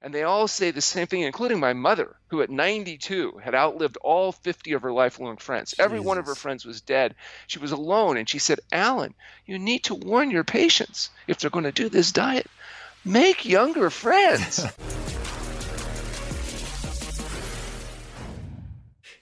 And they all say the same thing, including my mother, who at 92 had outlived all 50 of her lifelong friends. Jesus. Every one of her friends was dead. She was alone. And she said, Alan, you need to warn your patients if they're going to do this diet. Make younger friends.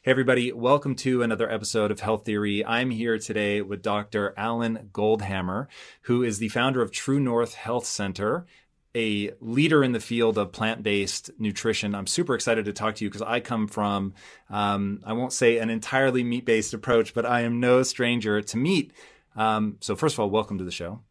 Hey, everybody, welcome to another episode of Health Theory. I'm here today with Dr. Alan Goldhamer, who is the founder of True North Health Center, a leader in the field of plant based nutrition. I'm super excited to talk to you because I come from, um, I won't say an entirely meat based approach, but I am no stranger to meat. Um, so, first of all, welcome to the show.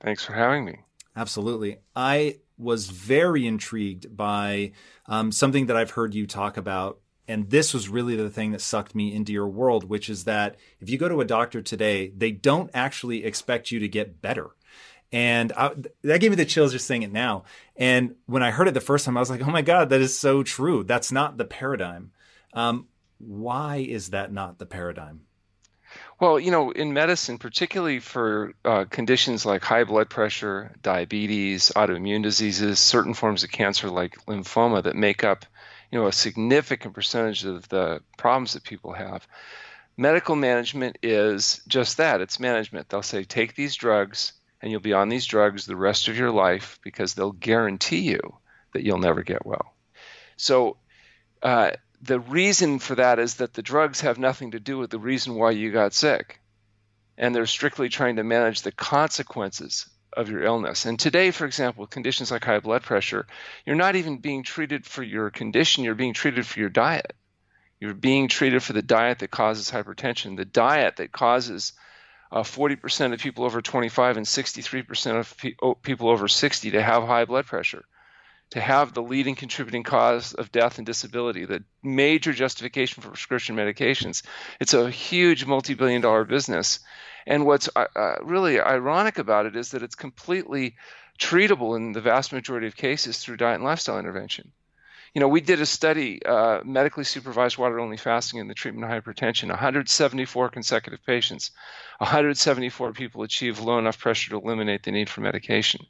Thanks for having me. Absolutely. I was very intrigued by um, something that I've heard you talk about and this was really the thing that sucked me into your world, which is that if you go to a doctor today, they don't actually expect you to get better. And I, that gave me the chills just saying it now. And when I heard it the first time, I was like, oh my God, that is so true. That's not the paradigm. Um, why is that not the paradigm? Well, you know, in medicine, particularly for uh, conditions like high blood pressure, diabetes, autoimmune diseases, certain forms of cancer like lymphoma that make up you know a significant percentage of the problems that people have medical management is just that it's management they'll say take these drugs and you'll be on these drugs the rest of your life because they'll guarantee you that you'll never get well so uh, the reason for that is that the drugs have nothing to do with the reason why you got sick and they're strictly trying to manage the consequences of your illness. And today, for example, with conditions like high blood pressure, you're not even being treated for your condition, you're being treated for your diet. You're being treated for the diet that causes hypertension, the diet that causes uh, 40% of people over 25 and 63% of pe- people over 60 to have high blood pressure, to have the leading contributing cause of death and disability, the major justification for prescription medications. It's a huge multi billion dollar business. And what's uh, uh, really ironic about it is that it's completely treatable in the vast majority of cases through diet and lifestyle intervention. You know, we did a study, uh, medically supervised water only fasting in the treatment of hypertension. 174 consecutive patients, 174 people achieved low enough pressure to eliminate the need for medication.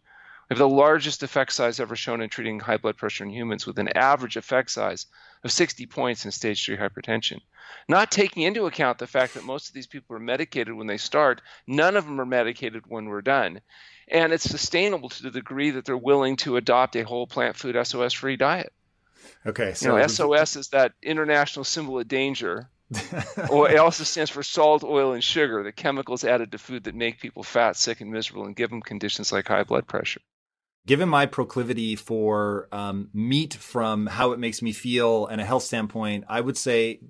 We have the largest effect size ever shown in treating high blood pressure in humans with an average effect size of 60 points in stage 3 hypertension. Not taking into account the fact that most of these people are medicated when they start, none of them are medicated when we're done. And it's sustainable to the degree that they're willing to adopt a whole plant food SOS free diet. Okay, so you know, SOS is that international symbol of danger. or it also stands for salt, oil, and sugar, the chemicals added to food that make people fat, sick, and miserable and give them conditions like high blood pressure given my proclivity for um, meat from how it makes me feel and a health standpoint, I would say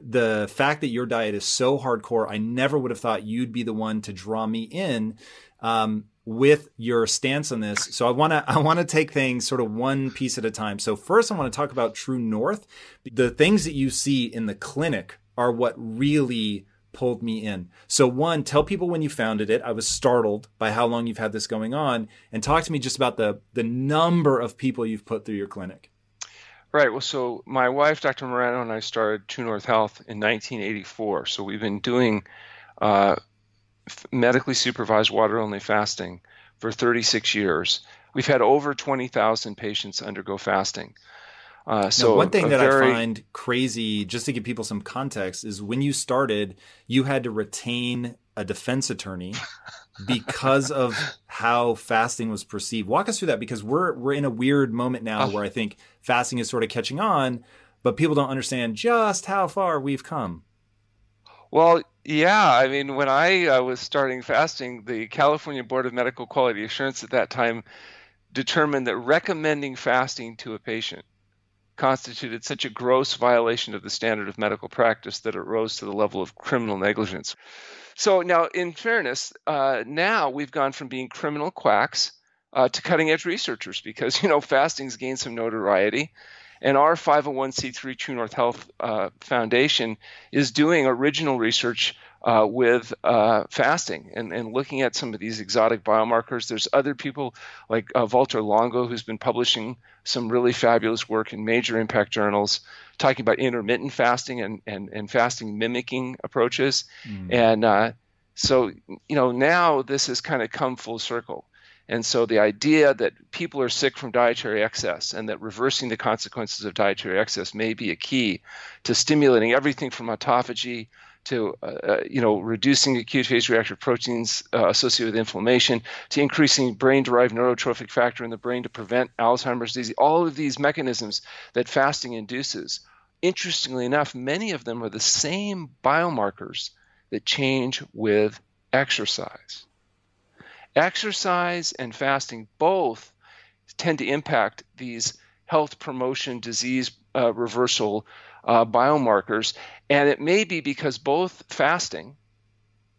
the fact that your diet is so hardcore, I never would have thought you'd be the one to draw me in um, with your stance on this. So I want to I want to take things sort of one piece at a time. So first, I want to talk about True North. The things that you see in the clinic are what really pulled me in. So one, tell people when you founded it. I was startled by how long you've had this going on and talk to me just about the the number of people you've put through your clinic. Right. Well, so my wife, Dr. Marano, and I started True North Health in 1984. So we've been doing uh, medically supervised water only fasting for 36 years. We've had over 20,000 patients undergo fasting. Uh, so now, one thing that very... I find crazy, just to give people some context, is when you started, you had to retain a defense attorney because of how fasting was perceived. Walk us through that because we're we're in a weird moment now where I think fasting is sort of catching on, but people don't understand just how far we've come. Well, yeah, I mean, when I uh, was starting fasting, the California Board of Medical Quality Assurance at that time determined that recommending fasting to a patient constituted such a gross violation of the standard of medical practice that it rose to the level of criminal negligence. So now, in fairness, uh, now we've gone from being criminal quacks uh, to cutting edge researchers because you know fasting's gained some notoriety and our 501c3 True North Health uh, Foundation is doing original research uh, with uh, fasting and, and looking at some of these exotic biomarkers. There's other people like uh, Walter Longo, who's been publishing some really fabulous work in major impact journals, talking about intermittent fasting and, and, and fasting mimicking approaches. Mm. And uh, so, you know, now this has kind of come full circle. And so the idea that people are sick from dietary excess and that reversing the consequences of dietary excess may be a key to stimulating everything from autophagy to uh, uh, you know reducing acute phase reactive proteins uh, associated with inflammation, to increasing brain-derived neurotrophic factor in the brain to prevent Alzheimer's disease. All of these mechanisms that fasting induces. Interestingly enough, many of them are the same biomarkers that change with exercise. Exercise and fasting both tend to impact these health promotion, disease uh, reversal uh, biomarkers. And it may be because both fasting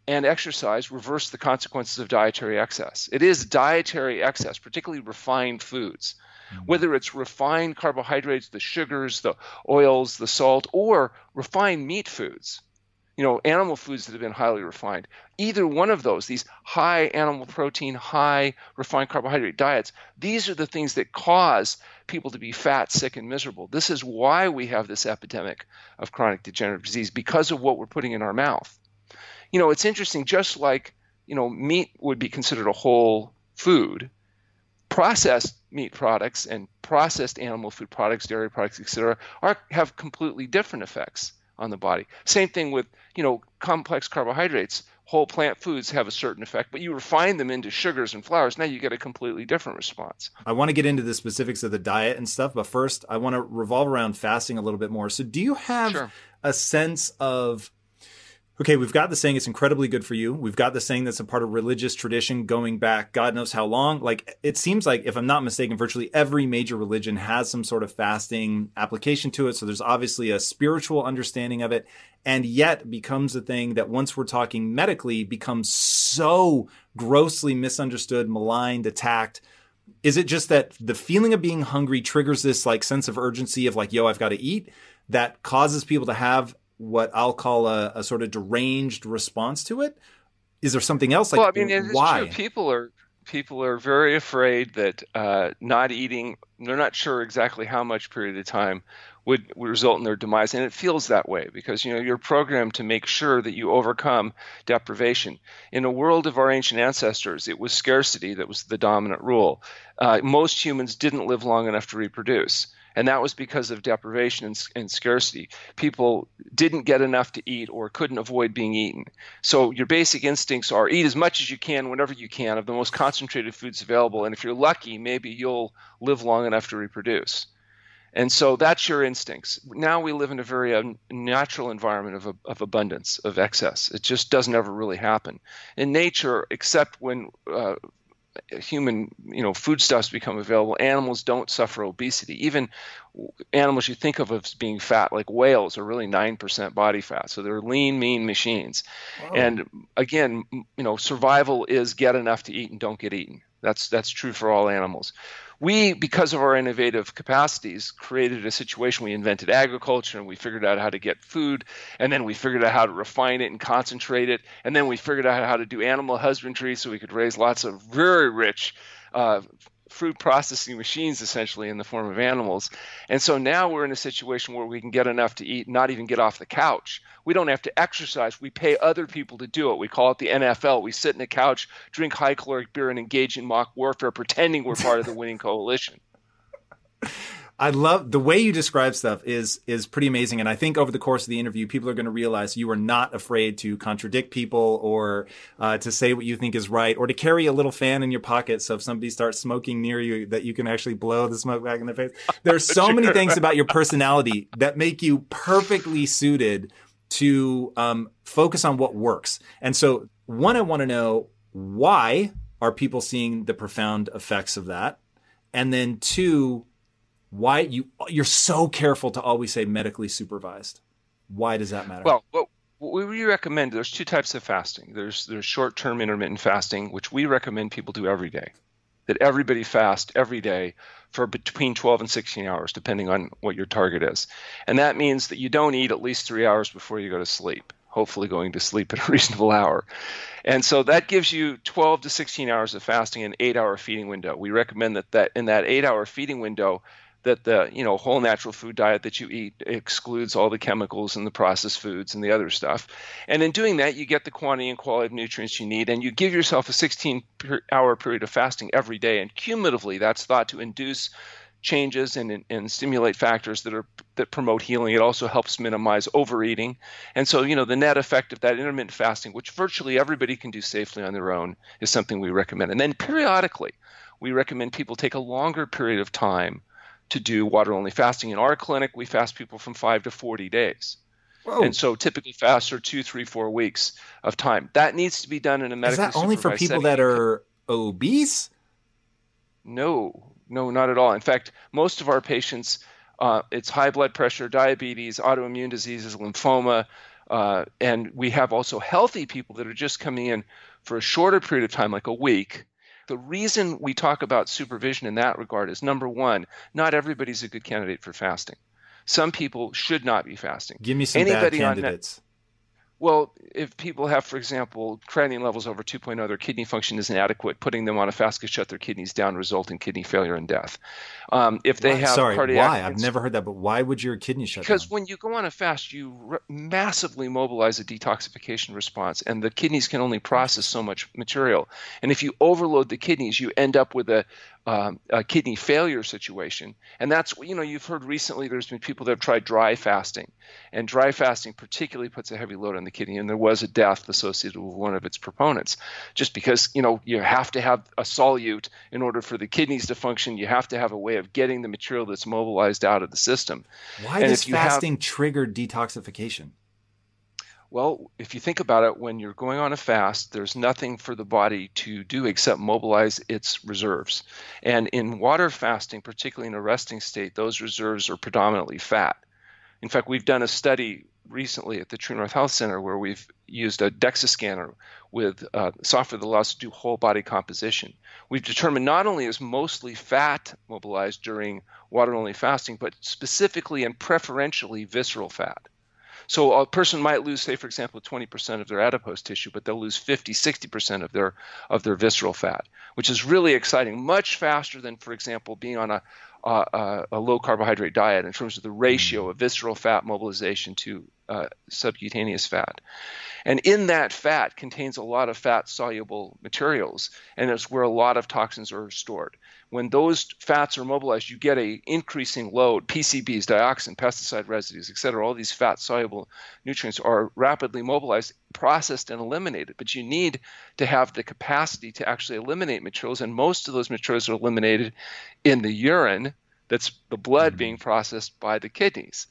and exercise reverse the consequences of dietary excess. It is dietary excess, particularly refined foods, mm-hmm. whether it's refined carbohydrates, the sugars, the oils, the salt, or refined meat foods you know, animal foods that have been highly refined. Either one of those, these high animal protein, high refined carbohydrate diets, these are the things that cause people to be fat, sick, and miserable. This is why we have this epidemic of chronic degenerative disease because of what we're putting in our mouth. You know, it's interesting, just like, you know, meat would be considered a whole food, processed meat products and processed animal food products, dairy products, etc., are have completely different effects on the body. Same thing with, you know, complex carbohydrates. Whole plant foods have a certain effect, but you refine them into sugars and flours. Now you get a completely different response. I want to get into the specifics of the diet and stuff, but first I want to revolve around fasting a little bit more. So, do you have sure. a sense of okay, we've got the saying it's incredibly good for you. We've got the saying that's a part of religious tradition going back God knows how long. Like it seems like, if I'm not mistaken, virtually every major religion has some sort of fasting application to it. So there's obviously a spiritual understanding of it. And yet becomes a thing that once we're talking medically becomes so grossly misunderstood, maligned, attacked. Is it just that the feeling of being hungry triggers this like sense of urgency of like, yo, I've got to eat that causes people to have what I'll call a, a sort of deranged response to it? Is there something else? Like, well, I mean, why? True. People are people are very afraid that uh, not eating, they're not sure exactly how much period of time would, would result in their demise, and it feels that way because you know you're programmed to make sure that you overcome deprivation. In a world of our ancient ancestors, it was scarcity that was the dominant rule. Uh, most humans didn't live long enough to reproduce and that was because of deprivation and, and, scarcity. People didn't get enough to eat or couldn't avoid being eaten. So your basic instincts are eat as much as you can whenever you can of the most concentrated foods available, and if you're lucky, maybe you'll live long enough to reproduce. And so that's your instincts. Now we live in a very natural environment of, of abundance, of excess. It just doesn't ever really happen. In nature, except when uh, human you know foodstuffs become available. Animals don't suffer obesity. Even animals you think of as being fat like whales are really 9% body fat. So they're lean mean machines. Wow. and again you know survival is get enough to eat and don't get eaten. That's that's true for all animals we, because of our innovative capacities, created a situation. We invented agriculture and we figured out how to get food, and then we figured out how to refine it and concentrate it, and then we figured out how to do animal husbandry so we could raise lots of very rich uh, food processing machines essentially in the form of animals. And so now we're in a situation where we can get enough to eat, not even get off the couch. We don't have to exercise. We pay other people to do it. We call it the NFL. We sit in a couch, drink high caloric beer, and engage in mock warfare, pretending we're part of the winning coalition. I love the way you describe stuff is is pretty amazing, and I think over the course of the interview, people are going to realize you are not afraid to contradict people or uh, to say what you think is right, or to carry a little fan in your pocket, so if somebody starts smoking near you, that you can actually blow the smoke back in their face. There's so many things about your personality that make you perfectly suited to um, focus on what works. And so, one, I want to know why are people seeing the profound effects of that, and then two why you you're so careful to always say medically supervised? Why does that matter? Well, what, we recommend there's two types of fasting. There's there's short-term intermittent fasting, which we recommend people do every day. that everybody fast every day for between 12 and 16 hours, depending on what your target is. And that means that you don't eat at least three hours before you go to sleep, hopefully going to sleep at a reasonable hour. And so that gives you 12 to 16 hours of fasting, and eight hour feeding window. We recommend that, that in that eight hour feeding window, that the you know whole natural food diet that you eat excludes all the chemicals and the processed foods and the other stuff and in doing that you get the quantity and quality of nutrients you need and you give yourself a 16 hour period of fasting every day and cumulatively that's thought to induce changes and, and stimulate factors that are that promote healing. It also helps minimize overeating. And so, you know, the net effect of that intermittent fasting, which virtually everybody can do safely on their own, is something we recommend. And then periodically, we recommend people take a longer period of time to do water only fasting. In our clinic, we fast people from five to 40 days. Whoa. And so typically fasts are two, three, four weeks of time. That needs to be done in a medically Is that only for people setting. that are obese? No, no, not at all. In fact, most of our patients, uh, it's high blood pressure, diabetes, autoimmune diseases, lymphoma, uh, and we have also healthy people that are just coming in for a shorter period of time, like a week, the reason we talk about supervision in that regard is number one, not everybody's a good candidate for fasting. Some people should not be fasting. Give me some Anybody bad candidates. Well, if people have, for example, creatinine levels over 2.0, their kidney function is inadequate, putting them on a fast could shut their kidneys down, result in kidney failure and death. Um, if they have sorry, cardiac, why? I've never heard that, but why would your kidney shut because down? Because when you go on a fast, you re- massively mobilize a detoxification response, and the kidneys can only process so much material. And if you overload the kidneys, you end up with a um, a kidney failure situation. And that's, you know, you've heard recently there's been people that have tried dry fasting. And dry fasting particularly puts a heavy load on the kidney. And there was a death associated with one of its proponents. Just because, you know, you have to have a solute in order for the kidneys to function, you have to have a way of getting the material that's mobilized out of the system. Why and does fasting have, trigger detoxification? Well, if you think about it, when you're going on a fast, there's nothing for the body to do except mobilize its reserves. And in water fasting, particularly in a resting state, those reserves are predominantly fat. In fact, we've done a study recently at the True North Health Center where we've used a DEXA scanner with uh, software that allows us to do whole body composition. We've determined not only is mostly fat mobilized during water only fasting, but specifically and preferentially visceral fat. So a person might lose, say, for example, 20% of their adipose tissue, but they'll lose 50, 60% of their of their visceral fat, which is really exciting, much faster than, for example, being on a a, a low carbohydrate diet in terms of the ratio of visceral fat mobilization to uh, subcutaneous fat. And in that fat contains a lot of fat soluble materials, and it's where a lot of toxins are stored when those fats are mobilized, you get a increasing load. PCBs, dioxin, pesticide residues, et cetera, all these fat soluble nutrients are rapidly mobilized, processed, and eliminated. But you need to have the capacity to actually eliminate materials, and most of those materials are eliminated in the urine that's the blood mm-hmm. being processed by the kidneys.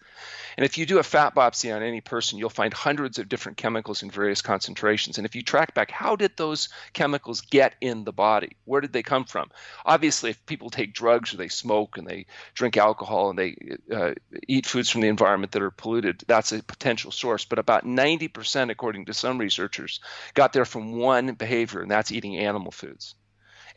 And if you do a fat biopsy on any person, you'll find hundreds of different chemicals in various concentrations. And if you track back, how did those chemicals get in the body? Where did they come from? Obviously, if people take drugs or they smoke and they drink alcohol and they uh, eat foods from the environment that are polluted, that's a potential source. But about 90%, according to some researchers, got there from one behavior, and that's eating animal foods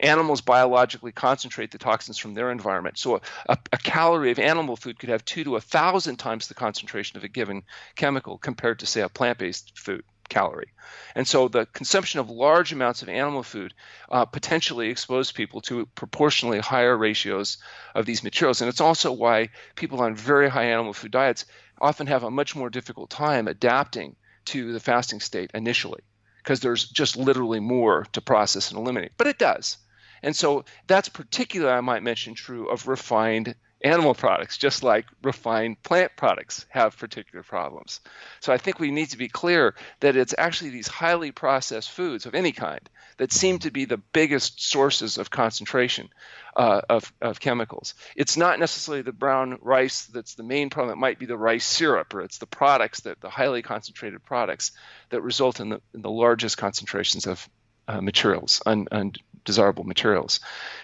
animals biologically concentrate the toxins from their environment. So a, a, calorie of animal food could have two to a thousand times the concentration of a given chemical compared to, say, a plant based food calorie. And so the consumption of large amounts of animal food uh, potentially expose people to proportionally higher ratios of these materials. And it's also why people on very high animal food diets often have a much more difficult time adapting to the fasting state initially because there's just literally more to process and eliminate. But it does. And so that's particularly, I might mention, true of refined animal products, just like refined plant products have particular problems. So I think we need to be clear that it's actually these highly processed foods of any kind that seem to be the biggest sources of concentration uh, of, of chemicals. It's not necessarily the brown rice that's the main problem. It might be the rice syrup, or it's the products that the highly concentrated products that result in the, in the largest concentrations of uh, materials, un, undesirable materials.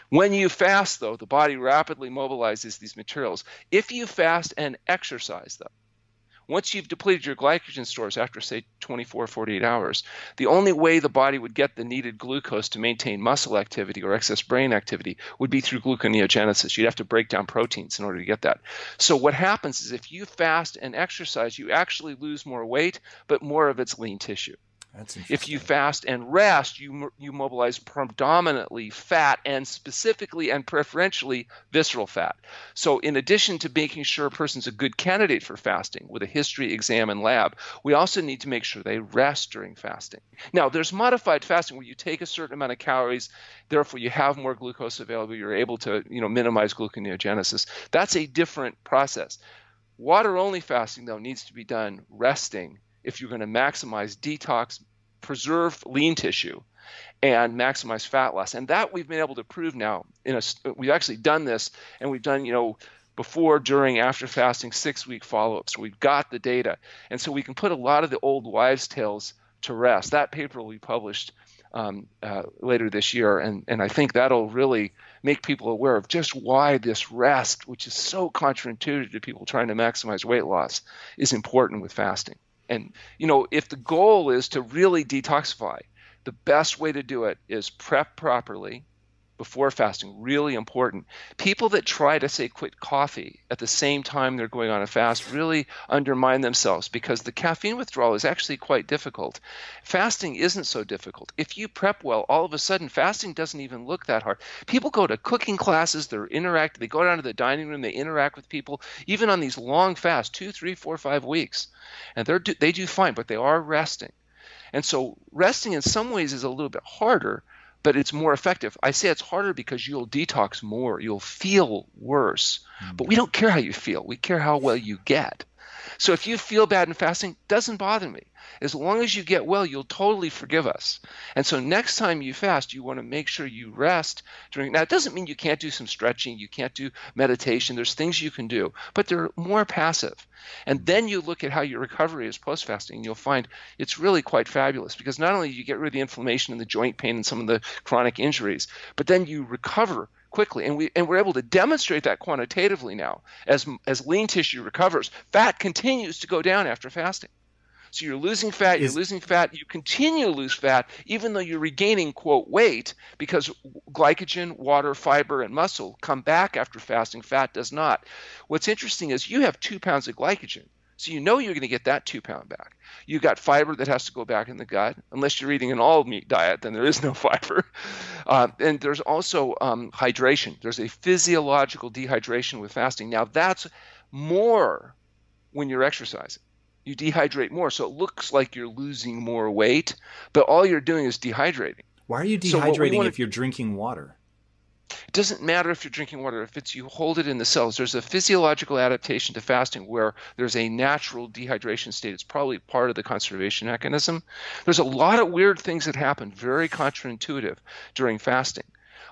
When you fast, though, the body rapidly mobilizes these materials. If you fast and exercise, though, Once you've depleted your glycogen stores after, say, 24, 48 hours, the only way the body would get the needed glucose to maintain muscle activity or excess brain activity would be through gluconeogenesis. You'd have to break down proteins in order to get that. So, what happens is if you fast and exercise, you actually lose more weight, but more of it's lean tissue if you fast and rest, you you mobilize predominantly fat and specifically and preferentially visceral fat. So, in addition to making sure a person's a good candidate for fasting with a history, exam, and lab, we also need to make sure they rest during fasting. Now, there's modified fasting where you take a certain amount of calories, therefore you have more glucose available. You're able to you know minimize gluconeogenesis. That's a different process. Water only fasting though needs to be done resting if you're going to maximize detox, preserve lean tissue, and maximize fat loss. And that we've been able to prove now. In a, we've actually done this, and we've done you know before, during, after fasting, six week follow ups. We've got the data, and so we can put a lot of the old wives' tales to rest. That paper will be published um, uh, later this year, and and I think that'll really make people aware of just why this rest, which is so counterintuitive to people trying to maximize weight loss, is important with fasting. And, you know, if the goal is to really detoxify, the best way to do it is prep properly before fasting. Really important. People that try to say quit coffee at the same time they're going on a fast really undermine themselves because the caffeine withdrawal is actually quite difficult. Fasting isn't so difficult. If you prep well, all of a sudden fasting doesn't even look that hard. People go to cooking classes, they're interact, they go down to the dining room, they interact with people, even on these long fasts, two, three, four, five weeks and they're they do fine, but they are resting. And so resting in some ways is a little bit harder, but it's more effective. I say it's harder because you'll detox more, you'll feel worse. Mm-hmm. But we don't care how you feel. We care how well you get. So if you feel bad in fasting, doesn't bother me. As long as you get well, you'll totally forgive us. And so next time you fast, you want to make sure you rest during. Now, it doesn't mean you can't do some stretching, you can't do meditation. There's things you can do, but they're more passive. And then you look at how your recovery is post fasting, and you'll find it's really quite fabulous because not only do you get rid of the inflammation and the joint pain and some of the chronic injuries, but then you recover quickly and we and we're able to demonstrate that quantitatively now as as lean tissue recovers fat continues to go down after fasting so you're losing fat, you're losing fat, you continue to lose fat, even though you're regaining, quote, weight, because glycogen, water, fiber, and muscle come back after fasting. Fat does not. What's interesting is you have two pounds of glycogen. So you know you're going to get that two pound back. You've got fiber that has to go back in the gut, unless you're eating an all meat diet, then there is no fiber. Uh, and there's also um, hydration. There's a physiological dehydration with fasting. Now that's more when you're exercising you dehydrate more. So it looks like you're losing more weight, but all you're doing is dehydrating. Why are you dehydrating so if you're drinking water? It doesn't matter if you're drinking water. If it's you hold it in the cells, there's a physiological adaptation to fasting where there's a natural dehydration state. It's probably part of the conservation mechanism. There's a lot of weird things that happen, very counterintuitive during fasting.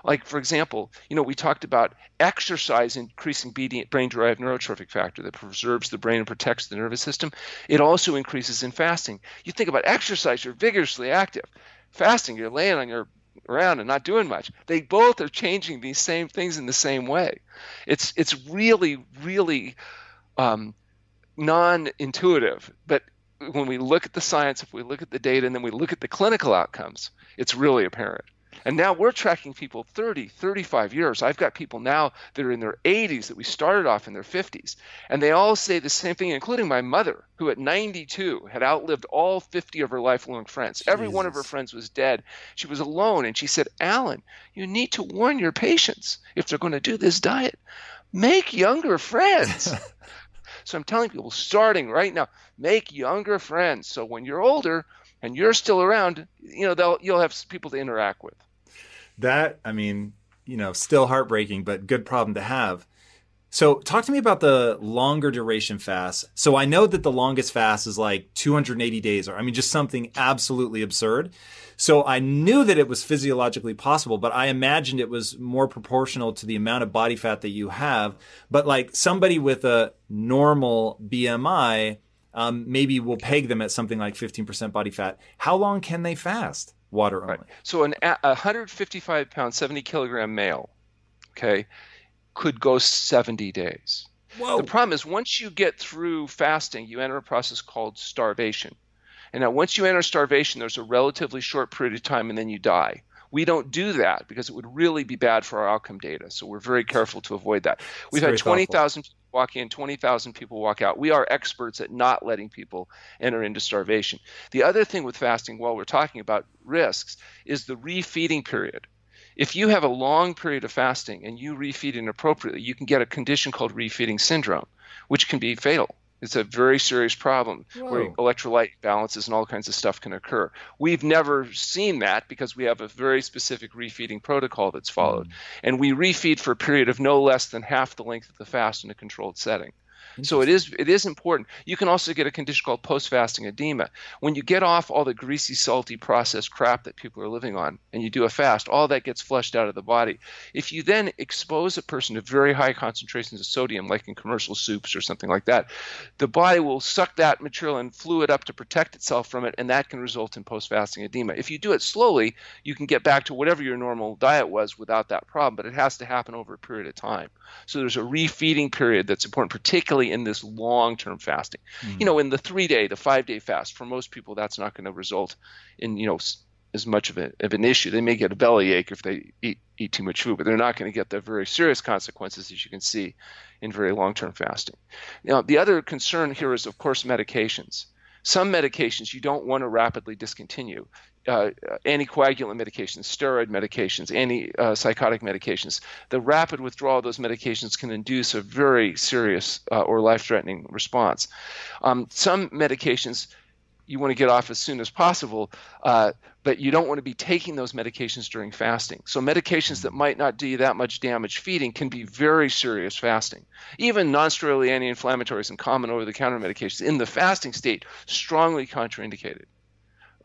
Like, for example, you know, we talked about exercise increasing brain derived neurotrophic factor that preserves the brain and protects the nervous system. It also increases in fasting. You think about exercise, you're vigorously active. Fasting, you're laying on your around and not doing much. They both are changing these same things in the same way. It's it's really really um, non-intuitive, but when we look at the science, if we look at the data, and then we look at the clinical outcomes, it's really apparent. And now we're tracking people 30, 35 years. I've got people now that are in their 80s that we started off in their 50s. And they all say the same thing, including my mother, who at 92 had outlived all 50 of her lifelong friends. Jesus. Every one of her friends was dead. She was alone. And she said, Alan, you need to warn your patients if they're going to do this diet. Make younger friends. so I'm telling people, starting right now, make younger friends. So when you're older, and you're still around, you know, they'll you'll have people to interact with that I mean, you know, still heartbreaking, but good problem to have. So, talk to me about the longer duration fast. So, I know that the longest fast is like 280 days, or I mean, just something absolutely absurd. So, I knew that it was physiologically possible, but I imagined it was more proportional to the amount of body fat that you have. But like somebody with a normal BMI, um, maybe will peg them at something like 15% body fat. How long can they fast? water only. Right. So an a 155 pound, 70 kilogram male, okay, could go 70 days. Whoa. The problem is once you get through fasting, you enter a process called starvation. And now, once you enter starvation, there's a relatively short period of time and then you die. We don't do that because it would really be bad for our outcome data. So we're very careful to avoid that. We've had 20,000 people walk in, 20,000 people walk out. We are experts at not letting people enter into starvation. The other thing with fasting, while we're talking about risks, is the refeeding period. If you have a long period of fasting and you refeed inappropriately, you can get a condition called refeeding syndrome, which can be fatal. It's a very serious problem Whoa. where electrolyte balances and all kinds of stuff can occur. We've never seen that because we have a very specific refeeding protocol that's followed. Mm. And we refeed for a period of no less than half the length of the fast in a controlled setting. So it is it is important. You can also get a condition called post-fasting edema. When you get off all the greasy, salty, processed crap that people are living on, and you do a fast, all that gets flushed out of the body. If you then expose a person to very high concentrations of sodium, like in commercial soups or something like that, the body will suck that material and fluid up to protect itself from it, and that can result in post-fasting edema. If you do it slowly, you can get back to whatever your normal diet was without that problem, but it has to happen over a period of time. So there's a refeeding period that's important, particularly in this long term fasting. Mm-hmm. You know, in the three day, the five day fast, for most people, that's not going to result in, you know, as much of, a, of an issue. They may get a belly ache if they eat, eat too much food, but they're not going to get the very serious consequences, as you can see in very long term fasting. Now, the other concern here is, of course, medications. Some medications you don't want to rapidly discontinue uh, anticoagulant medications, steroid medications, antipsychotic uh, medications. The rapid withdrawal of those medications can induce a very serious uh, or life threatening response. Um, some medications you want to get off as soon as possible, uh, but you don't want to be taking those medications during fasting. So, medications that might not do you that much damage feeding can be very serious fasting. Even non-steroidal anti-inflammatories and common over-the-counter medications in the fasting state strongly contraindicated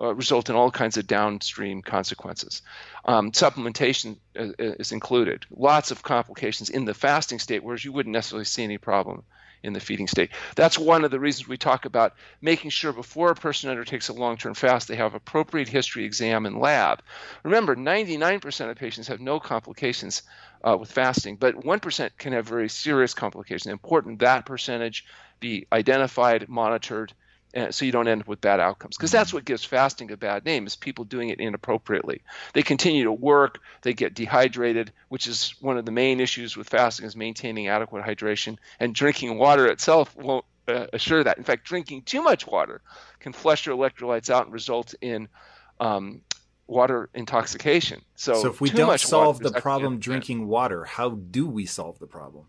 uh, result in all kinds of downstream consequences. Um, supplementation is, is included. Lots of complications in the fasting state, whereas you wouldn't necessarily see any problem in the feeding state. That's one of the reasons we talk about making sure before a person undertakes a long term fast, they have appropriate history exam and lab. Remember, 99% of patients have no complications uh, with fasting, but 1% can have very serious complications. Important that percentage be identified, monitored, uh, so you don't end up with bad outcomes. Because that's what gives fasting a bad name is people doing it inappropriately. They continue to work they get dehydrated which is one of the main issues with fasting is maintaining adequate hydration. And drinking water itself won't uh, assure that. In fact drinking too much water can flush your electrolytes out and result in um, water intoxication. So, so if we don't solve the problem drinking water how do we solve the problem?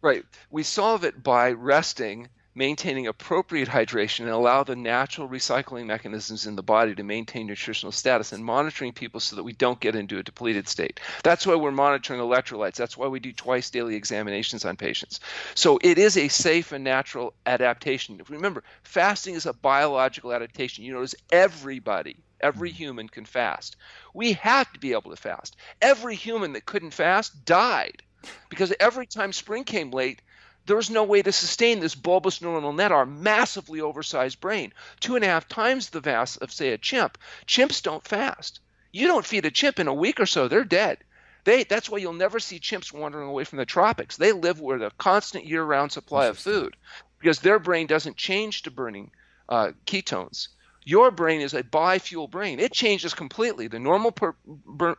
Right. We solve it by resting maintaining appropriate hydration and allow the natural recycling mechanisms in the body to maintain nutritional status and monitoring people so that we don't get into a depleted state. That's why we're monitoring electrolytes. That's why we do twice daily examinations on patients. So it is a safe and natural adaptation. Remember, fasting is a biological adaptation. You notice everybody Every mm-hmm. human can fast. We have to be able to fast. Every human that couldn't fast died because every time spring came late, there's no way to sustain this bulbous neuronal net, our massively oversized brain, two and a half times the vast of, say, a chimp. Chimps don't fast. You don't feed a chimp in a week or so, they're dead. They, that's why you'll never see chimps wandering away from the tropics. They live with a constant year round supply of food because their brain doesn't change to burning uh, ketones. Your brain is a bi-fuel brain. It changes completely. The normal per-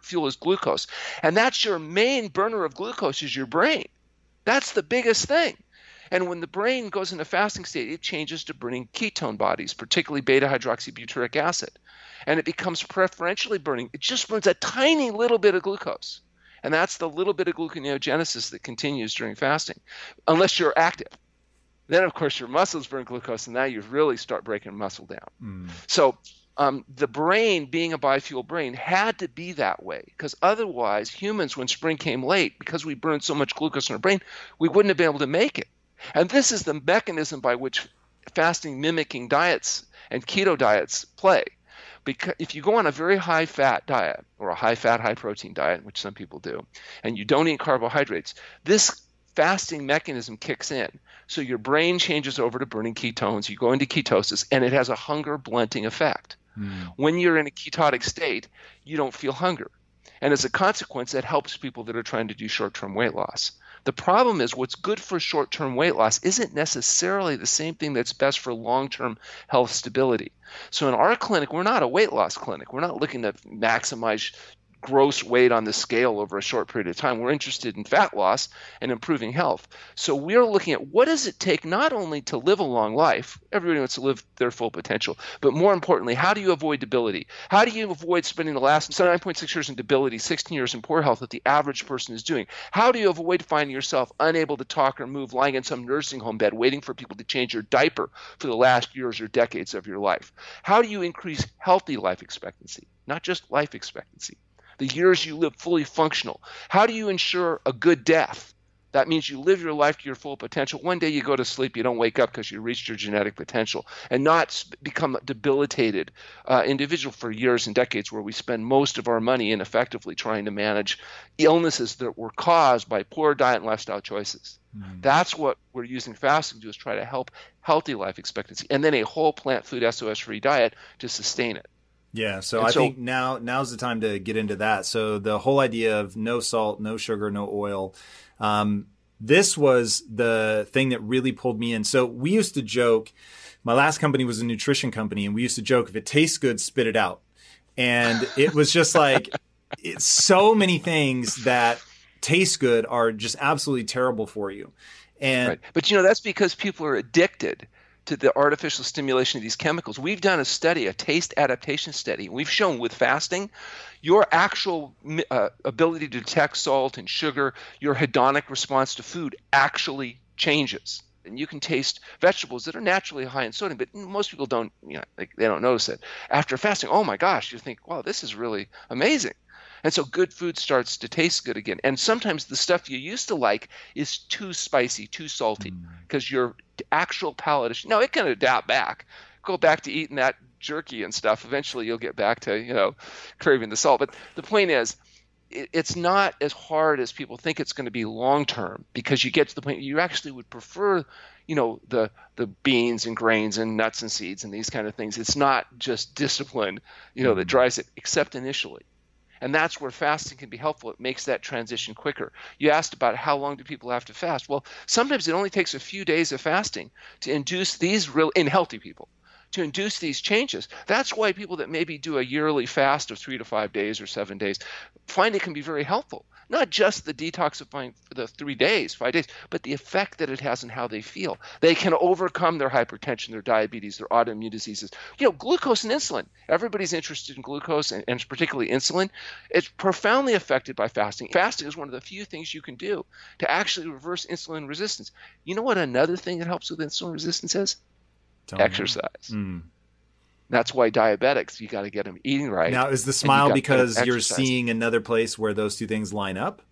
fuel is glucose, and that's your main burner of glucose is your brain. That's the biggest thing. And when the brain goes into fasting state, it changes to burning ketone bodies, particularly beta hydroxybutyric acid. And it becomes preferentially burning. It just burns a tiny little bit of glucose. And that's the little bit of gluconeogenesis that continues during fasting, unless you're active. Then, of course, your muscles burn glucose, and now you really start breaking muscle down. Mm. So um, the brain, being a bi-fuel brain, had to be that way because otherwise, humans, when spring came late, because we burned so much glucose in our brain, we wouldn't have been able to make it. And this is the mechanism by which fasting mimicking diets and keto diets play. Because if you go on a very high fat diet or a high fat, high protein diet, which some people do, and you don't eat carbohydrates, this fasting mechanism kicks in. So your brain changes over to burning ketones, you go into ketosis, and it has a hunger blunting effect. Mm. When you're in a ketotic state, you don't feel hunger. And as a consequence, that helps people that are trying to do short term weight loss. The problem is what's good for short term weight loss isn't necessarily the same thing that's best for long term health stability. So in our clinic, we're not a weight loss clinic. We're not looking to maximize gross weight on the scale over a short period of time. We're interested in fat loss and improving health. So we're looking at what does it take not only to live a long life, everybody wants to live their full potential, but more importantly, how do you avoid debility? How do you avoid spending the last 9.6 years in debility, 16 years in poor health that the average person is doing? How do you avoid finding yourself unable to talk or move, lying in some nursing home bed, waiting for people to change your diaper for the last years or decades of your life? How do you increase healthy life expectancy, not just life expectancy? The years you live fully functional. How do you ensure a good death? That means you live your life to your full potential. One day you go to sleep, you don't wake up because you reached your genetic potential, and not become a debilitated uh, individual for years and decades, where we spend most of our money ineffectively trying to manage illnesses that were caused by poor diet and lifestyle choices. Mm. That's what we're using fasting to do is try to help healthy life expectancy, and then a whole plant food SOS free diet to sustain it. Yeah, so and I so, think now now's the time to get into that. So the whole idea of no salt, no sugar, no oil. Um, this was the thing that really pulled me in. So we used to joke. My last company was a nutrition company, and we used to joke if it tastes good, spit it out. And it was just like it's so many things that taste good are just absolutely terrible for you. And right. but you know that's because people are addicted to the artificial stimulation of these chemicals. We've done a study, a taste adaptation study. We've shown with fasting, your actual uh, ability to detect salt and sugar, your hedonic response to food actually changes. And you can taste vegetables that are naturally high in sodium, but most people don't, you know, they, they don't notice it. After fasting, oh my gosh, you think, wow, this is really amazing. And so good food starts to taste good again. And sometimes the stuff you used to like is too spicy, too salty, because mm. your actual palate is. Now it can adapt back. Go back to eating that jerky and stuff. Eventually, you'll get back to you know craving the salt. But the point is, it's not as hard as people think it's going to be long term because you get to the point you actually would prefer you know the the beans and grains and nuts and seeds and these kind of things it's not just discipline you know that mm. drives it except initially and that's where fasting can be helpful. It makes that transition quicker. You asked about how long do people have to fast? Well, sometimes it only takes a few days of fasting to induce these real in healthy people to induce these changes. That's why people that maybe do a yearly fast of three to five days or seven days find it can be very helpful not just the detoxifying for the three days, five days, but the effect that it has on how they feel. They can overcome their hypertension, their diabetes, their autoimmune diseases. You know, glucose and insulin. Everybody's interested in glucose and, and particularly insulin. It's profoundly affected by fasting. Fasting is one of the few things you can do to actually reverse insulin resistance. You know what another thing that helps with insulin resistance is? Tell Exercise. Mm. That's why diabetics, you got to get them eating right. Now, is the smile because you're seeing another place where those two things line up?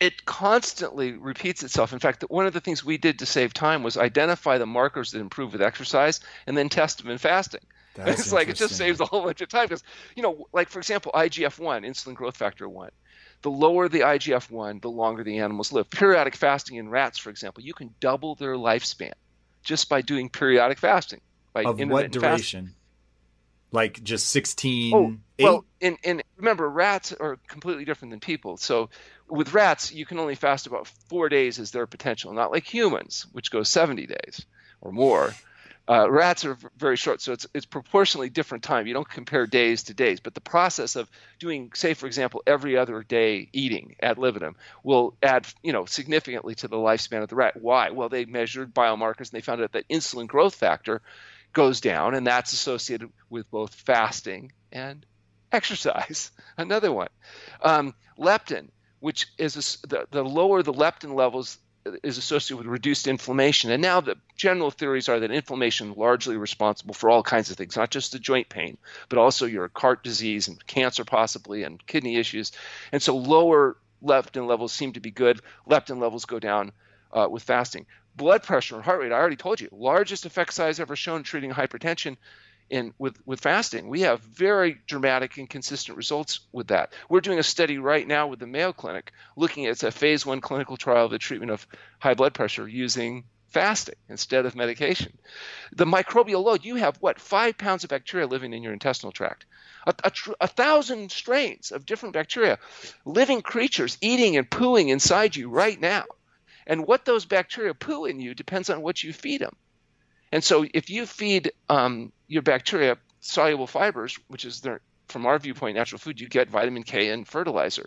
It constantly repeats itself. In fact, one of the things we did to save time was identify the markers that improve with exercise and then test them in fasting. That's it's like it just saves a whole bunch of time because, you know, like for example, IGF 1, insulin growth factor 1. The lower the IGF 1, the longer the animals live. Periodic fasting in rats, for example, you can double their lifespan just by doing periodic fasting. By of what duration? Fasting like just 16 oh, well and, and remember rats are completely different than people so with rats you can only fast about four days as their potential not like humans which goes 70 days or more uh, rats are very short so it's, it's proportionally different time. You don't compare days to days but the process of doing say for example every other day eating ad libitum will add you know significantly to the lifespan of the rat. Why? Well they measured biomarkers and they found out that insulin growth factor goes down, and that's associated with both fasting and exercise. Another one, um, leptin, which is a, the, the lower the leptin levels is associated with reduced inflammation. And now the general theories are that inflammation is largely responsible for all kinds of things, not just the joint pain, but also your heart disease and cancer possibly and kidney issues. And so lower leptin levels seem to be good. Leptin levels go down uh, with fasting blood pressure and heart rate, I already told you, largest effect size ever shown treating hypertension in with, with fasting. We have very dramatic and consistent results with that. We're doing a study right now with the Mayo Clinic looking at a phase one clinical trial of the treatment of high blood pressure using fasting instead of medication. The microbial load, you have what, five pounds of bacteria living in your intestinal tract. A, a, a, thousand strains of different bacteria, living creatures eating and pooing inside you right now And what those bacteria poo in you depends on what you feed them. And so if you feed um, your bacteria soluble fibers, which is their, from our viewpoint natural food, you get vitamin K and fertilizer.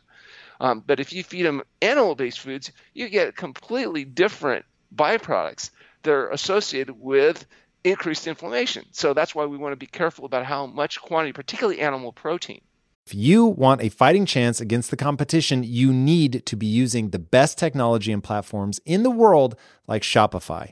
Um, but if you feed them animal-based foods, you get completely different byproducts. They're associated with increased inflammation. So that's why we want to be careful about how much quantity, particularly animal protein. If you want a fighting chance against the competition, you need to be using the best technology and platforms in the world like Shopify.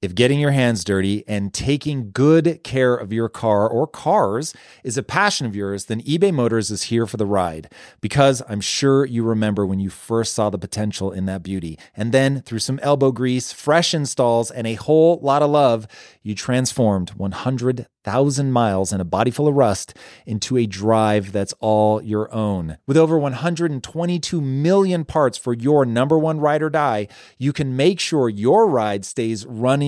If getting your hands dirty and taking good care of your car or cars is a passion of yours, then eBay Motors is here for the ride. Because I'm sure you remember when you first saw the potential in that beauty. And then, through some elbow grease, fresh installs, and a whole lot of love, you transformed 100,000 miles and a body full of rust into a drive that's all your own. With over 122 million parts for your number one ride or die, you can make sure your ride stays running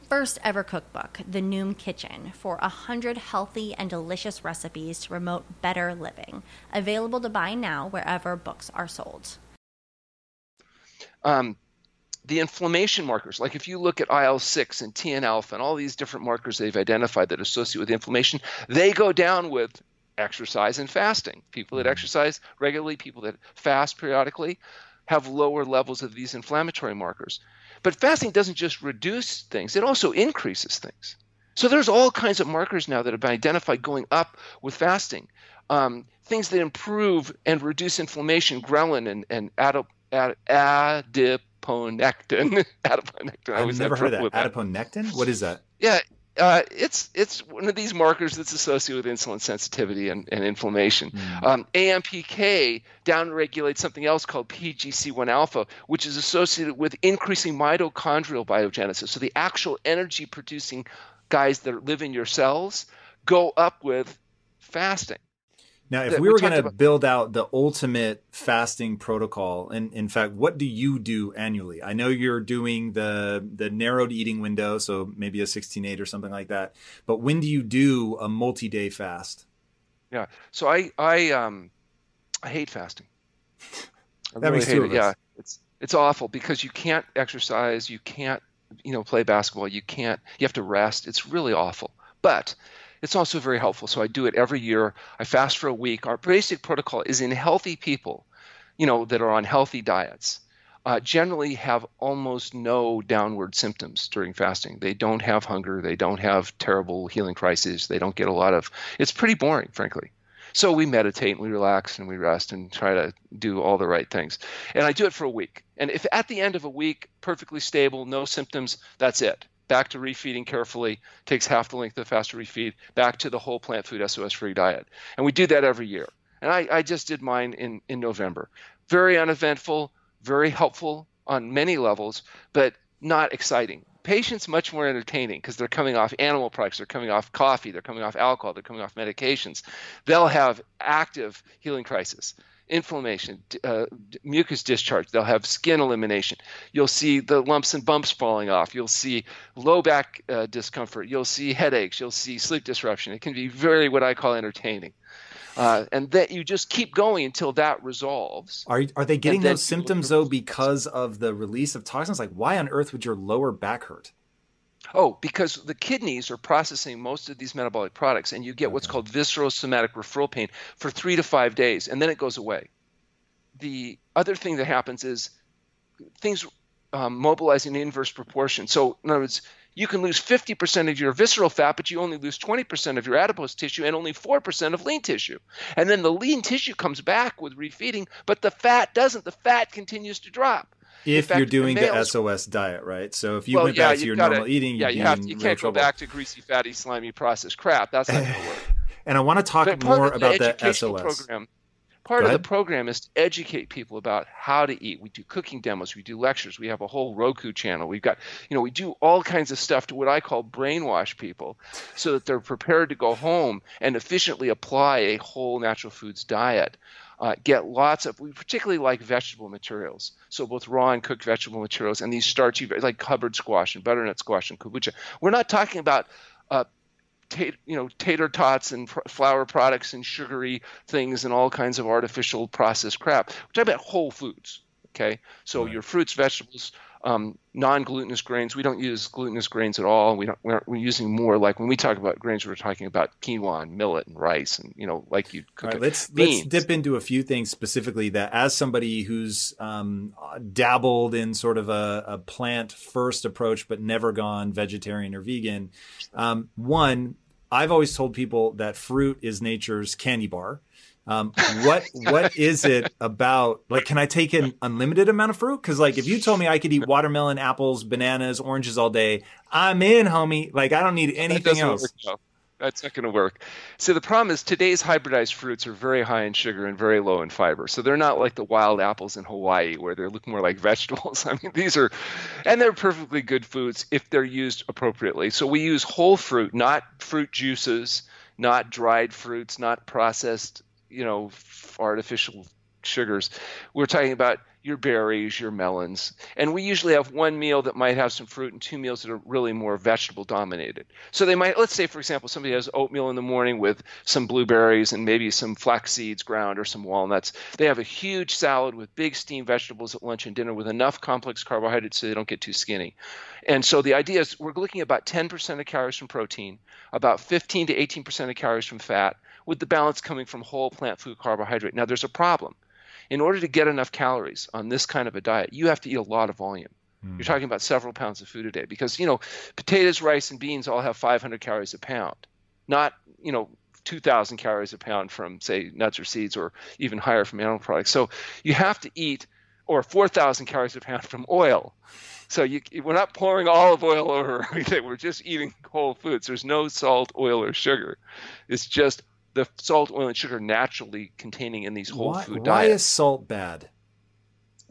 first ever cookbook, The Noom Kitchen, for a hundred healthy and delicious recipes to promote better living. Available to buy now wherever books are sold. Um, the inflammation markers, like if you look at IL 6 and TNF alpha and all these different markers they've identified that associate with inflammation, they go down with exercise and fasting. People that exercise regularly, people that fast periodically, have lower levels of these inflammatory markers. But fasting doesn't just reduce things, it also increases things. So there's all kinds of markers now that have been identified going up with fasting. Um, things that improve and reduce inflammation, ghrelin and, and adip, ad, adiponectin. adiponectin. I've never heard of that. that. Adiponectin? What is that? Yeah, uh, it's it's one of these markers that's associated with insulin sensitivity and, and inflammation. Mm. Um, AMPK downregulates something else called PGC1 alpha, which is associated with increasing mitochondrial biogenesis. So the actual energy producing guys that live in your cells go up with fasting. Now, if we were going to build out the ultimate fasting protocol, and in fact, what do you do annually? I know you're doing the the narrowed eating window, so maybe a 16-8 or something like that. But when do you do a multi-day fast? Yeah, so I I um I hate fasting. I that really hate it. Yeah, it's it's awful because you can't exercise, you can't you know play basketball, you can't you have to rest. It's really awful. But it's also very helpful. So I do it every year. I fast for a week. Our basic protocol is in healthy people, you know, that are on healthy diets. uh, generally have almost no downward symptoms during fasting. They don't have hunger. They don't have terrible healing crises. They don't get a lot of. It's pretty boring, frankly. So we meditate and we relax and we rest and try to do all the right things. And I do it for a week. And if at the end of a week, perfectly stable, no symptoms, that's it. Back to refeeding carefully, takes half the length of the fast to refeed, back to the whole plant food SOS free diet. And we do that every year. And I, I just did mine in, in November. Very uneventful, very helpful on many levels, but not exciting. Patients much more entertaining because they're coming off animal products, they're coming off coffee, they're coming off alcohol, they're coming off medications. They'll have active healing crisis, inflammation, uh, mucus discharge. They'll have skin elimination. You'll see the lumps and bumps falling off. You'll see low back uh, discomfort. You'll see headaches. You'll see sleep disruption. It can be very what I call entertaining. Uh, and that you just keep going until that resolves. Are are they getting those symptoms though because of the release of toxins? Like, why on earth would your lower back hurt? Oh, because the kidneys are processing most of these metabolic products, and you get okay. what's called visceral somatic referral pain for three to five days, and then it goes away. The other thing that happens is things um, mobilize in inverse proportion. So, in other words, you can lose 50% of your visceral fat, but you only lose 20% of your adipose tissue and only 4% of lean tissue. And then the lean tissue comes back with refeeding, but the fat doesn't. The fat continues to drop. If fact, you're doing the, SOS diet, right? So if you well, went yeah, back to your gotta, normal eating, yeah, you have you can't go back to greasy, fatty, slimy, processed crap. That's not going to work. and I want to talk but more about the that SOS program. Part of the program is to educate people about how to eat. We do cooking demos, we do lectures, we have a whole Roku channel. We've got, you know, we do all kinds of stuff to what I call brainwash people so that they're prepared to go home and efficiently apply a whole natural foods diet. Uh, get lots of, we particularly like vegetable materials. So both raw and cooked vegetable materials and these starchy, like Hubbard squash and butternut squash and kabocha. We're not talking about uh, you know tater tots and pr- flour products and sugary things and all kinds of artificial processed crap. We're talking about whole foods. Okay, so right. your fruits, vegetables, um, non-glutinous grains. We don't use glutinous grains at all. We don't. We're, we're, using more like when we talk about grains, we're talking about quinoa and millet and rice and you know like you cook. Right, let's let's dip into a few things specifically that as somebody who's um, dabbled in sort of a, a, plant first approach but never gone vegetarian or vegan. Um, one, I've always told people that fruit is nature's candy bar. Um, what what is it about? Like, can I take an unlimited amount of fruit? Because like, if you told me I could eat watermelon, apples, bananas, oranges all day, I'm in, homie. Like, I don't need anything else. That's not going to work. So the problem is today's hybridized fruits are very high in sugar and very low in fiber. So they're not like the wild apples in Hawaii where they look more like vegetables. I mean, these are, and they're perfectly good foods if they're used appropriately. So we use whole fruit, not fruit juices, not dried fruits, not processed, you know, artificial sugars. We're talking about your berries, your melons. And we usually have one meal that might have some fruit and two meals that are really more vegetable dominated. So they might, let's say, for example, somebody has oatmeal in the morning with some blueberries and maybe some flax seeds ground or some walnuts. They have a huge salad with big steamed vegetables at lunch and dinner with enough complex carbohydrates so they don't get too skinny. And so the idea is we're looking at about 10% of calories from protein, about 15 to 18% of calories from fat, with the balance coming from whole plant food carbohydrate. Now, there's a problem in order to get enough calories on this kind of a diet, you have to eat a lot of volume. Mm. You're talking about several pounds of food a day because, you know, potatoes, rice, and beans all have 500 calories a pound, not, you know, 2,000 calories a pound from, say, nuts or seeds or even higher from animal products. So you have to eat, or 4,000 calories a pound from oil. So you, we're not pouring olive oil over everything. We're just eating whole foods. There's no salt, oil, or sugar. It's just the salt, oil, and sugar naturally containing in these whole why, food diets. Why is salt bad?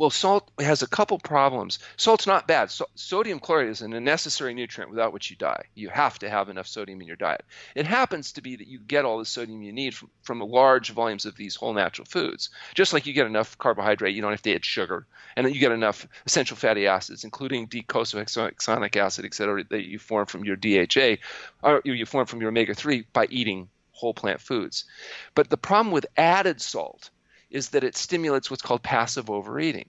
Well, salt has a couple problems. Salt's not bad. So, sodium chloride is a necessary nutrient without which you die. You have to have enough sodium in your diet. It happens to be that you get all the sodium you need from, from large volumes of these whole natural foods. Just like you get enough carbohydrate, you don't have to add sugar, and then you get enough essential fatty acids, including docosahexaenoic acid, et cetera, that you form from your DHA, or you form from your omega-3 by eating whole plant foods. But the problem with added salt is that it stimulates what's called passive overeating.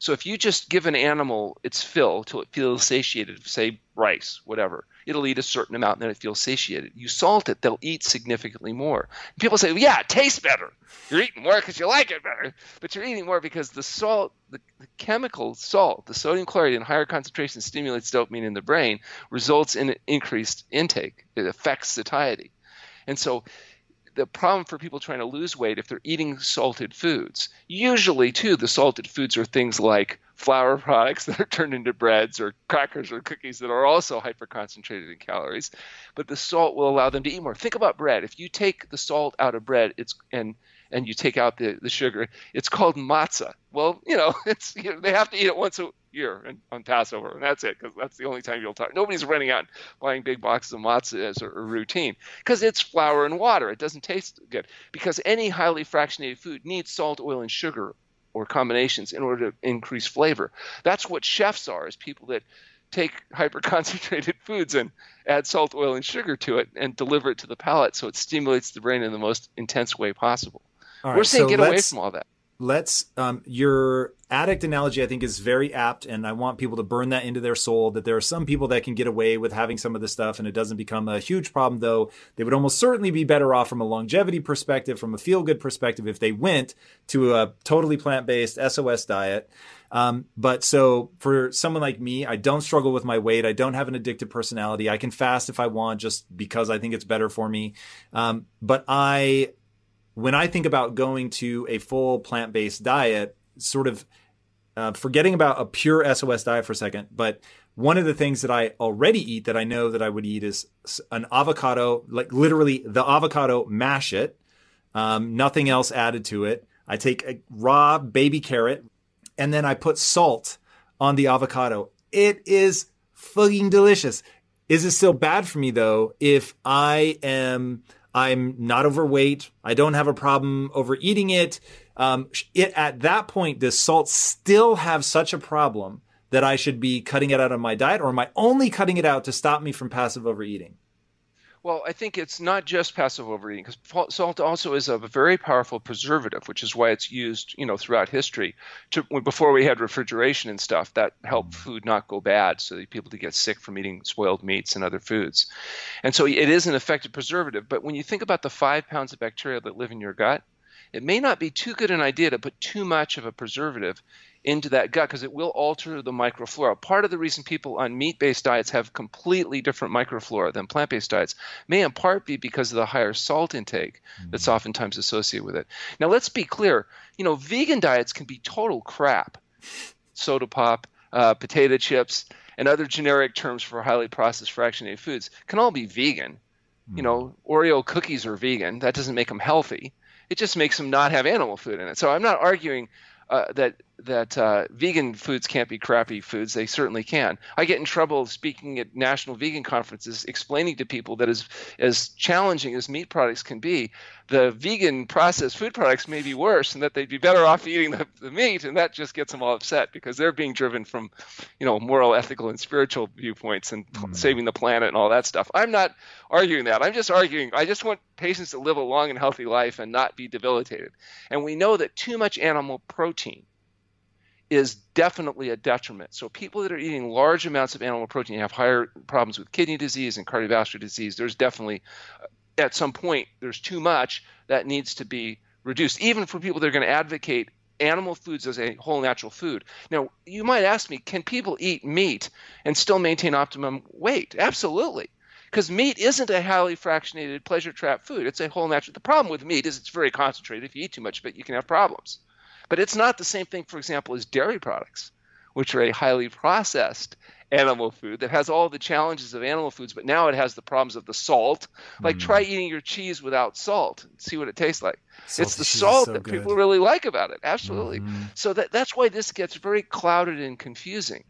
So if you just give an animal its fill till it feels satiated, say rice, whatever, it'll eat a certain amount and then it feels satiated. You salt it, they'll eat significantly more. And people say, well, yeah, it tastes better. You're eating more because you like it better. But you're eating more because the salt, the, the chemical salt, the sodium chloride in higher concentrations stimulates dopamine in the brain, results in increased intake. It affects satiety. And so the problem for people trying to lose weight if they're eating salted foods. Usually, too, the salted foods are things like flour products that are turned into breads or crackers or cookies that are also hyperconcentrated in calories. But the salt will allow them to eat more. Think about bread. If you take the salt out of bread, it's and and you take out the, the sugar, it's called matzah. Well, you know, it's you know, they have to eat it once a year and, on Passover, and that's it because that's the only time you'll talk. Nobody's running out buying big boxes of matzah as a, a routine because it's flour and water. It doesn't taste good because any highly fractionated food needs salt, oil, and sugar or combinations in order to increase flavor. That's what chefs are, is people that take hyper concentrated foods and add salt, oil, and sugar to it and deliver it to the palate so it stimulates the brain in the most intense way possible. We're saying so get away from all that let's um, your addict analogy i think is very apt and i want people to burn that into their soul that there are some people that can get away with having some of this stuff and it doesn't become a huge problem though. They would almost certainly be better off from a longevity perspective from a feel good perspective if they went to a totally plant-based sos diet. Um, but so for someone like me i don't struggle with my weight. I don't have an addictive personality. I can fast if i want just because i think it's better for me. Um, but i when I think about going to a full plant based diet, sort of uh, forgetting about a pure SOS diet for a second, but one of the things that I already eat that I know that I would eat is an avocado, like literally the avocado, mash it, um, nothing else added to it. I take a raw baby carrot and then I put salt on the avocado. It is fucking delicious. Is it still bad for me though if I am I'm not overweight. I don't have a problem overeating it. Um, it at that point, does salt still have such a problem that I should be cutting it out of my diet, or am I only cutting it out to stop me from passive overeating? Well, I think it's not just passive overeating because salt also is a very powerful preservative, which is why it's used, you know, throughout history. To, before we had refrigeration and stuff, that helped mm. food not go bad, so that people to get sick from eating spoiled meats and other foods. And so it is an effective preservative. But when you think about the five pounds of bacteria that live in your gut, it may not be too good an idea to put too much of a preservative into that gut because it will alter the microflora. Part of the reason people on meat based diets have completely different microflora than plant based diets may in part be because of the higher salt intake mm-hmm. that's oftentimes associated with it. Now, let's be clear you know, vegan diets can be total crap. Soda pop, uh, potato chips, and other generic terms for highly processed fractionated foods can all be vegan. Mm-hmm. You know, Oreo cookies are vegan. That doesn't make them healthy. It just makes them not have animal food in it. So I'm not arguing uh, that that uh, vegan foods can't be crappy foods. They certainly can. I get in trouble speaking at national vegan conferences, explaining to people that as as challenging as meat products can be, the vegan processed food products may be worse, and that they'd be better off eating the, the meat, and that just gets them all upset because they're being driven from, you know, moral, ethical, and spiritual viewpoints and mm. saving the planet and all that stuff. I'm not arguing that. I'm just arguing. I just want patients to live a long and healthy life and not be debilitated. And we know that too much animal protein is definitely a detriment. So people that are eating large amounts of animal protein have higher problems with kidney disease and cardiovascular disease. There's definitely uh, at some point there's too much that needs to be reduced even for people that are going to advocate animal foods as a whole natural food. Now, you might ask me, can people eat meat and still maintain optimum weight? Absolutely. Because meat isn't a highly fractionated pleasure trap food. It's a whole natural. The problem with meat is it's very concentrated. If you eat too much of it, you can have problems. But it's not the same thing, for example, as dairy products, which are a highly processed animal food that has all the challenges of animal foods, but now it has the problems of the salt. Like mm. try eating your cheese without salt, and see what it tastes like. Salty it's the salt so that good. people really like about it. Absolutely. Mm. So that that's why this gets very clouded and confusing.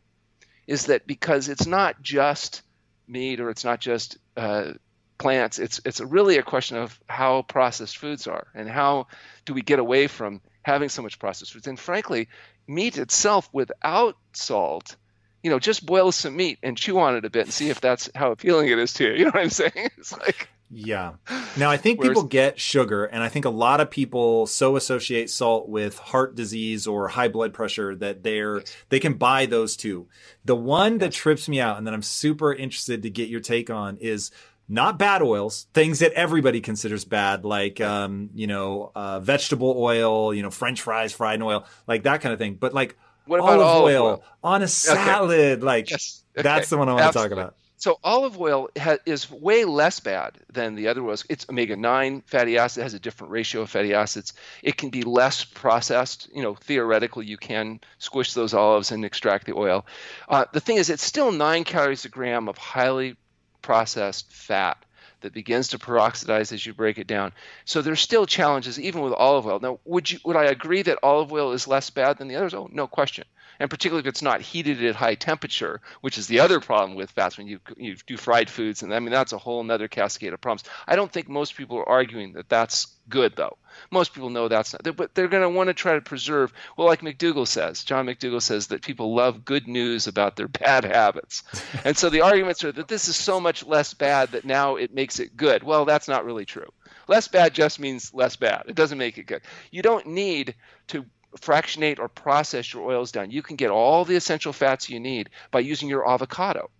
Is that because it's not just meat or it's not just uh, plants. It's it's really a question of how processed foods are and how do we get away from having so much processed foods. And frankly, meat itself without salt, you know, just boil some meat and chew on it a bit and see if that's how appealing it is to you. You know what I'm saying? It's like Yeah. Now I think people get sugar, and I think a lot of people so associate salt with heart disease or high blood pressure that they're yes. they can buy those two. The one yes. that trips me out, and that I'm super interested to get your take on, is not bad oils, things that everybody considers bad, like um, you know uh, vegetable oil, you know French fries fried in oil, like that kind of thing. But like what about olive, olive oil, oil, on a salad, okay. like yes. okay. that's the one I want Absolutely. to talk about. So olive oil ha- is way less bad than the other oils. It's omega nine fatty acid. It has a different ratio of fatty acids. It can be less processed. You know, theoretically, you can squish those olives and extract the oil. Uh, the thing is, it's still nine calories a gram of highly processed fat that begins to peroxidize as you break it down. So there's still challenges even with olive oil. Now, would you would I agree that olive oil is less bad than the others? Oh, no question and particularly if it's not heated at high temperature, which is the other problem with fats when you you do fried foods, and I mean that's a whole another cascade of problems. I don't think most people are arguing that that's good though. Most people know that's not, but they're going to want to try to preserve. Well, like McDougall says, John McDougall says that people love good news about their bad habits, and so the arguments are that this is so much less bad that now it makes it good. Well, that's not really true. Less bad just means less bad. It doesn't make it good. You don't need to fractionate or process your oils down. You can get all the essential fats you need by using your avocado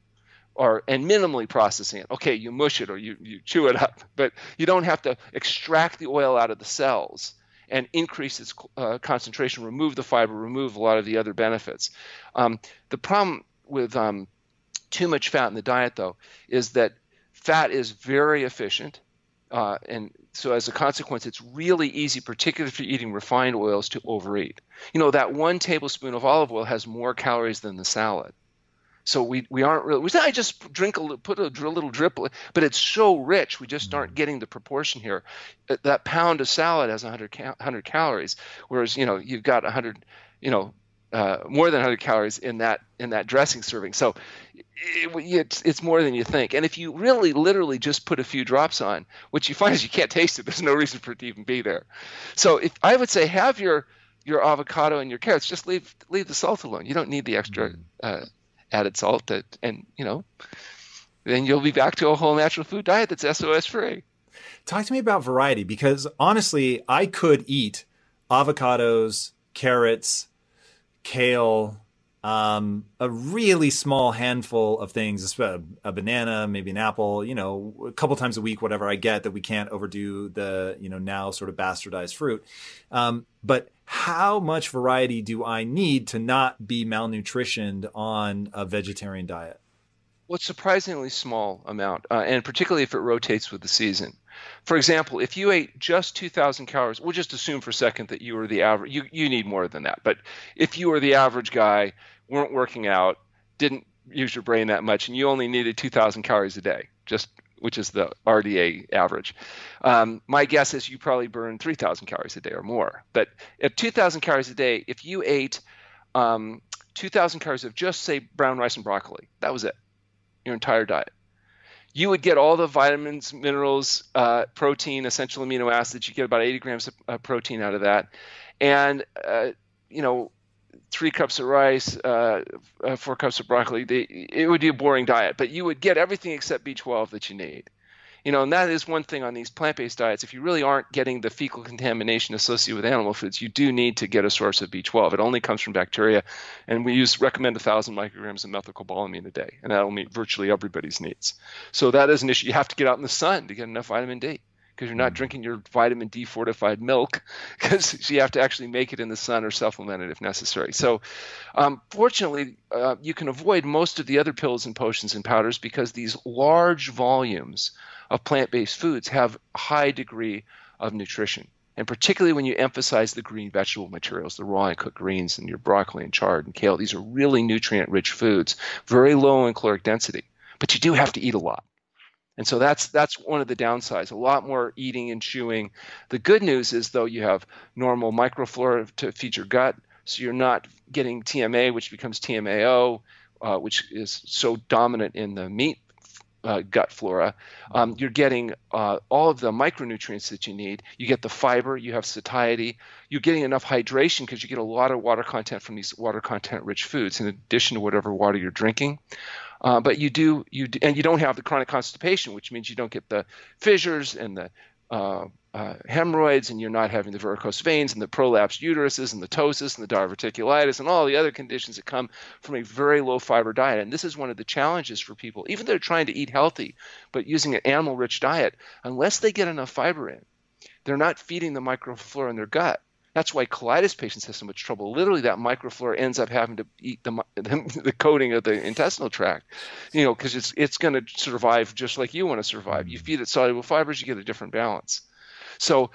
or and minimally processing it. Okay, you mush it or you, you chew it up, but you don't have to extract the oil out of the cells and increase its uh, concentration, remove the fiber, remove a lot of the other benefits. Um, the problem with um, too much fat in the diet, though, is that fat is very efficient uh, and so as a consequence, it's really easy, particularly if you're eating refined oils, to overeat. You know, that one tablespoon of olive oil has more calories than the salad. So we, we aren't really, we say, I just drink a little, put a, a little drip, but it's so rich, we just aren't mm. getting the proportion here. That pound of salad has 100, 100 calories, whereas, you know, you've got 100, you know, uh, more than 100 calories in that in that dressing serving. So it, it's it's more than you think. And if you really literally just put a few drops on, what you find is you can't taste it. There's no reason for it to even be there. So if I would say have your your avocado and your carrots, just leave leave the salt alone. You don't need the extra mm. uh, added salt. That and you know, then you'll be back to a whole natural food diet that's SOS free. Talk to me about variety because honestly, I could eat avocados, carrots, kale, um, a really small handful of things, a, a, banana, maybe an apple, you know, a couple times a week, whatever I get that we can't overdo the, you know, now sort of bastardized fruit. Um, but how much variety do I need to not be malnutritioned on a vegetarian diet? Well, surprisingly small amount, uh, and particularly if it rotates with the season. For example, if you ate just 2,000 calories, we'll just assume for a second that you were the average. You you need more than that, but if you were the average guy, weren't working out, didn't use your brain that much, and you only needed 2,000 calories a day, just which is the RDA average. Um, my guess is you probably burn 3,000 calories a day or more. But at 2,000 calories a day, if you ate um, 2,000 calories of just say brown rice and broccoli, that was it, your entire diet you would get all the vitamins, minerals, uh, protein, essential amino acids. You get about 80 grams of uh, protein out of that, and uh, you know, three cups of rice, uh, uh, four cups of broccoli. They, it would be a boring diet, but you would get everything except B12 that you need. You know, and that is one thing on these plant-based diets. If you really aren't getting the fecal contamination associated with animal foods, you do need to get a source of B12. It only comes from bacteria, and we use recommend 1,000 micrograms of methylcobalamin a day, and that'll meet virtually everybody's needs. So that is an issue. You have to get out in the sun to get enough vitamin D because you're not mm. drinking your vitamin D fortified milk because you have to actually make it in the sun or supplement it if necessary. So, um, fortunately, uh, you can avoid most of the other pills and potions and powders because these large volumes of plant-based foods have a high degree of nutrition. And particularly when you emphasize the green vegetable materials, the raw and cooked greens and your broccoli and chard and kale, these are really nutrient rich foods, very low in caloric density. But you do have to eat a lot. And so that's that's one of the downsides. A lot more eating and chewing. The good news is though you have normal microflora to feed your gut, so you're not getting TMA, which becomes TMAO, uh, which is so dominant in the meat uh, gut flora. Um, you're getting uh, all of the micronutrients that you need. You get the fiber, you have satiety, you're getting enough hydration because you get a lot of water content from these water content rich foods in addition to whatever water you're drinking. Uh, but you do you do, and you don't have the chronic constipation, which means you don't get the fissures and the uh, uh, hemorrhoids, and you're not having the varicose veins and the prolapsed uteruses and the ptosis and the diverticulitis and all the other conditions that come from a very low fiber diet. And this is one of the challenges for people, even though they're trying to eat healthy, but using an animal rich diet, unless they get enough fiber in, they're not feeding the microflora in their gut. That's why colitis patients have so much trouble. Literally, that microflora ends up having to eat the the, the coating of the intestinal tract, you know, because it's it's going to survive just like you want to survive. You mm. feed it soluble fibers, you get a different balance. So,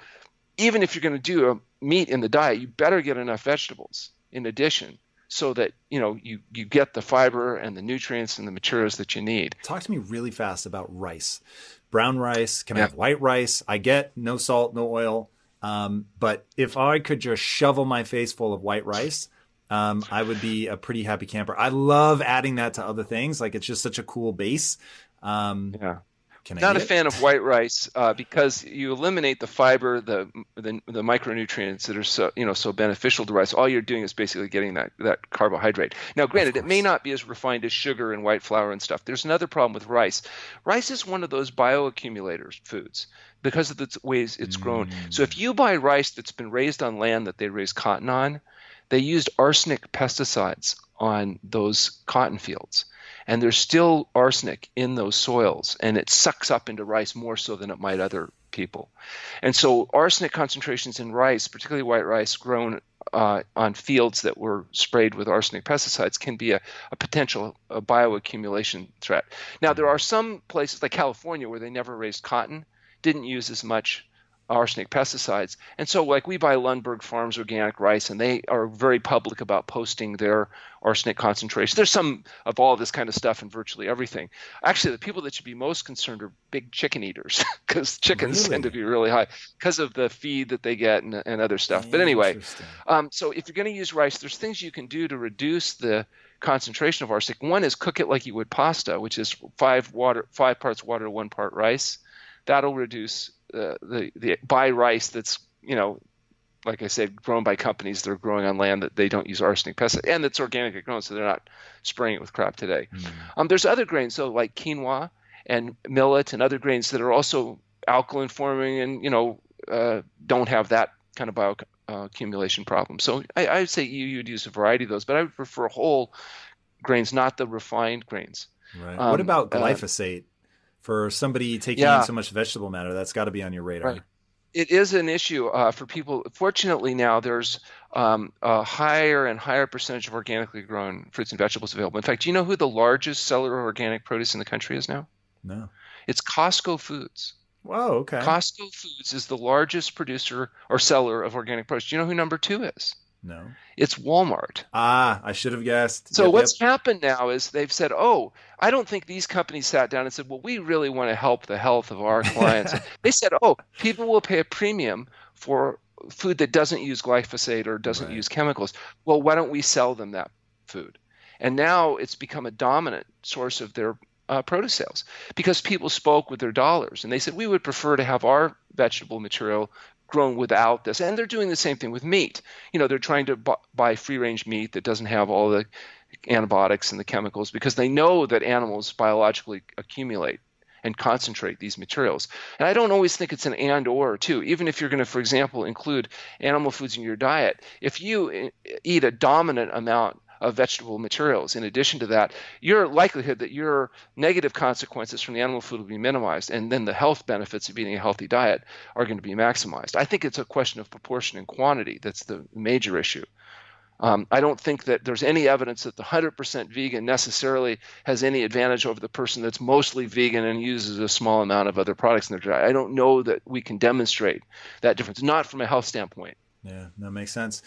even if you're going to do a meat in the diet, you better get enough vegetables in addition, so that you know you you get the fiber and the nutrients and the materials that you need. Talk to me really fast about rice. Brown rice. Can yeah. I have white rice? I get no salt, no oil um, but if I could just shovel my face full of white rice, um, I would be a pretty happy camper. I love adding that to other things. Like it's just such a cool base. Um, yeah. Can Not a fan of white rice uh, because you eliminate the fiber, the, the, the micronutrients that are so you know so beneficial to rice. All you're doing is basically getting that that carbohydrate. Now, granted, it may not be as refined as sugar and white flour and stuff. There's another problem with rice. Rice is one of those bioaccumulators foods because of the ways it's grown. Mm. So if you buy rice that's been raised on land that they raise cotton on, they used arsenic pesticides on those cotton fields. And there's still arsenic in those soils, and it sucks up into rice more so than it might other people. And so, arsenic concentrations in rice, particularly white rice grown uh, on fields that were sprayed with arsenic pesticides, can be a, a potential a bioaccumulation threat. Now, there are some places like California where they never raised cotton, didn't use as much arsenic pesticides. And so, like, we buy Lundberg Farms organic rice, and they are very public about posting their arsenic concentration. There's some of all this kind of stuff in virtually everything. Actually, the people that should be most concerned are big chicken eaters, because chickens really? tend to be really high because of the feed that they get and, and other stuff. But anyway, um, so if you're going to use rice, there's things you can do to reduce the concentration of arsenic. One is cook it like you would pasta, which is five water, five parts water, one part rice that'll reduce uh, the the buy rice that's you know like I said, grown by companies that are growing on land that they don't use arsenic pesticides and it's organically grown, so they're not spraying it with crap today. Mm. Um, there's other grains though, like quinoa and millet and other grains that are also alkaline forming and you know uh, don't have that kind of bioaccumulation uh, problem. So I, I would say you would use a variety of those, but I would prefer whole grains, not the refined grains. Right. Um, what about uh, glyphosate? For somebody taking yeah. in so much vegetable matter. That's got to be on your radar. Right. It is an issue uh, for people. Fortunately, now there's um, a higher and higher percentage of organically grown fruits and vegetables available. In fact, do you know who the largest seller of organic produce in the country is now? No. It's Costco Foods. Whoa, okay. Costco Foods is the largest producer or seller of organic produce. Do you know who number two is? No. It's Walmart. Ah, I should have guessed. So yep, what's yep. happened now is they've said, "Oh, I don't think these companies sat down and said, well, we really want to help the health of our clients." they said, "Oh, people will pay a premium for food that doesn't use glyphosate or doesn't right. use chemicals. Well, why don't we sell them that food?" And now it's become a dominant source of their uh, produce sales because people spoke with their dollars and they said we would prefer to have our vegetable material grown without this. And they're doing the same thing with meat. You know, they're trying to buy free range meat that doesn't have all the antibiotics and the chemicals because they know that animals biologically accumulate and concentrate these materials. And I don't always think it's an and or too. Even if you're going to, for example, include animal foods in your diet, if you eh, eat a dominant amount of vegetable materials. In addition to that, your likelihood that your negative consequences from the animal food will be minimized, and then the health benefits of eating a healthy diet are going to be maximized. I think it's a question of proportion and quantity that's the major issue. Um, I don't think that there's any evidence that the 100% vegan necessarily has any advantage over the person that's mostly vegan and uses a small amount of other products in their diet. I don't know that we can demonstrate that difference, not from a health standpoint. Yeah, that makes sense.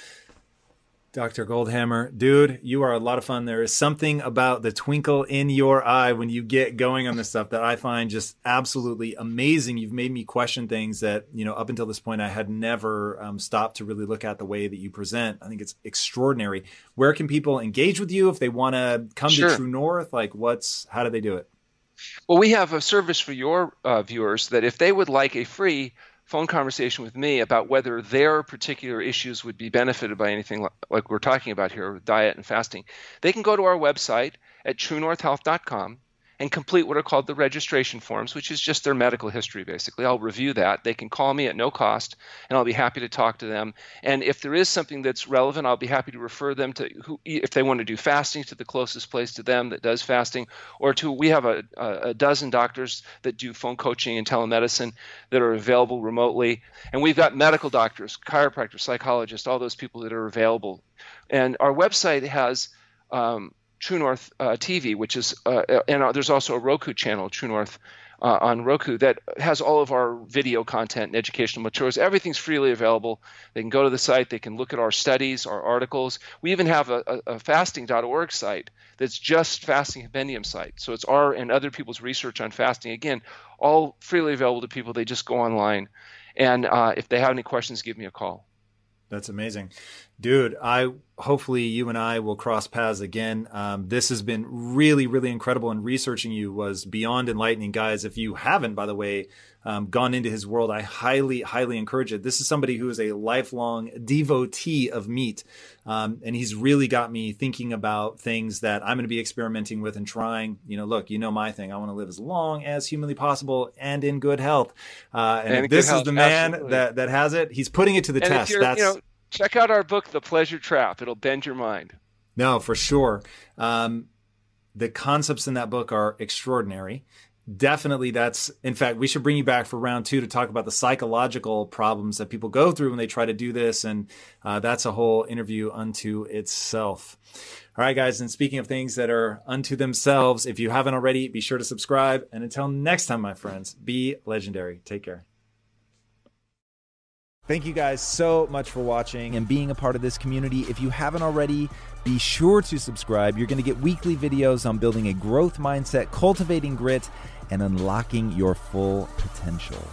Dr. Goldhamer, dude, you are a lot of fun. There is something about the twinkle in your eye when you get going on this stuff that I find just absolutely amazing. You've made me question things that, you know, up until this point I had never um, stopped to really look at the way that you present. I think it's extraordinary. Where can people engage with you if they want to come sure. to True North? Like, what's, how do they do it? Well, we have a service for your uh, viewers that if they would like a free phone conversation with me about whether their particular issues would be benefited by anything like we're talking about here, diet and fasting, they can go to our website, at truenorthhealth.com and complete what are called the registration forms, which is just their medical history, basically. I'll review that. They can call me at no cost, and I'll be happy to talk to them. And if there is something that's relevant, I'll be happy to refer them to who, if they want to do fasting, to the closest place to them that does fasting, or to we have a, a dozen doctors that do phone coaching and telemedicine that are available remotely, and we've got medical doctors, chiropractors, psychologists, all those people that are available. And our website has um, True North uh, TV, which is, uh, and uh, there's also a Roku channel, True North, uh, on Roku that has all of our video content and educational materials. Everything's freely available. They can go to the site, they can look at our studies, our articles. We even have a, a, a fasting.org site that's just fasting compendium site. So it's our and other people's research on fasting. Again, all freely available to people. They just go online. And uh, if they have any questions, give me a call. That's amazing. Dude, I hopefully you and I will cross paths again. Um, this has been really, really incredible, and researching you was beyond enlightening, guys. If you haven't, by the way, um, gone into his world, I highly, highly encourage it. This is somebody who is a lifelong devotee of meat, um, and he's really got me thinking about things that I'm going to be experimenting with and trying. You know, look, you know my thing. I want to live as long as humanly possible and in good health. Uh, and, and this health, is the man that that has it, he's putting it to the and test. That's you know, check out our book, The Pleasure Trap. It'll bend your mind. No, for sure. Um, the concepts in that book are extraordinary. Definitely, that's in fact, we should bring you back for round two to talk about the psychological problems that people go through when they try to do this. And uh, that's a whole interview unto itself. All right, guys. And speaking of things that are unto themselves, if you haven't already, be sure to subscribe. And until next time, my friends, be legendary. Take care. Thank you guys so much for watching and being a part of this community. If you haven't already, be sure to subscribe. You're going to get weekly videos on building a growth mindset, cultivating grit, and unlocking your full potential.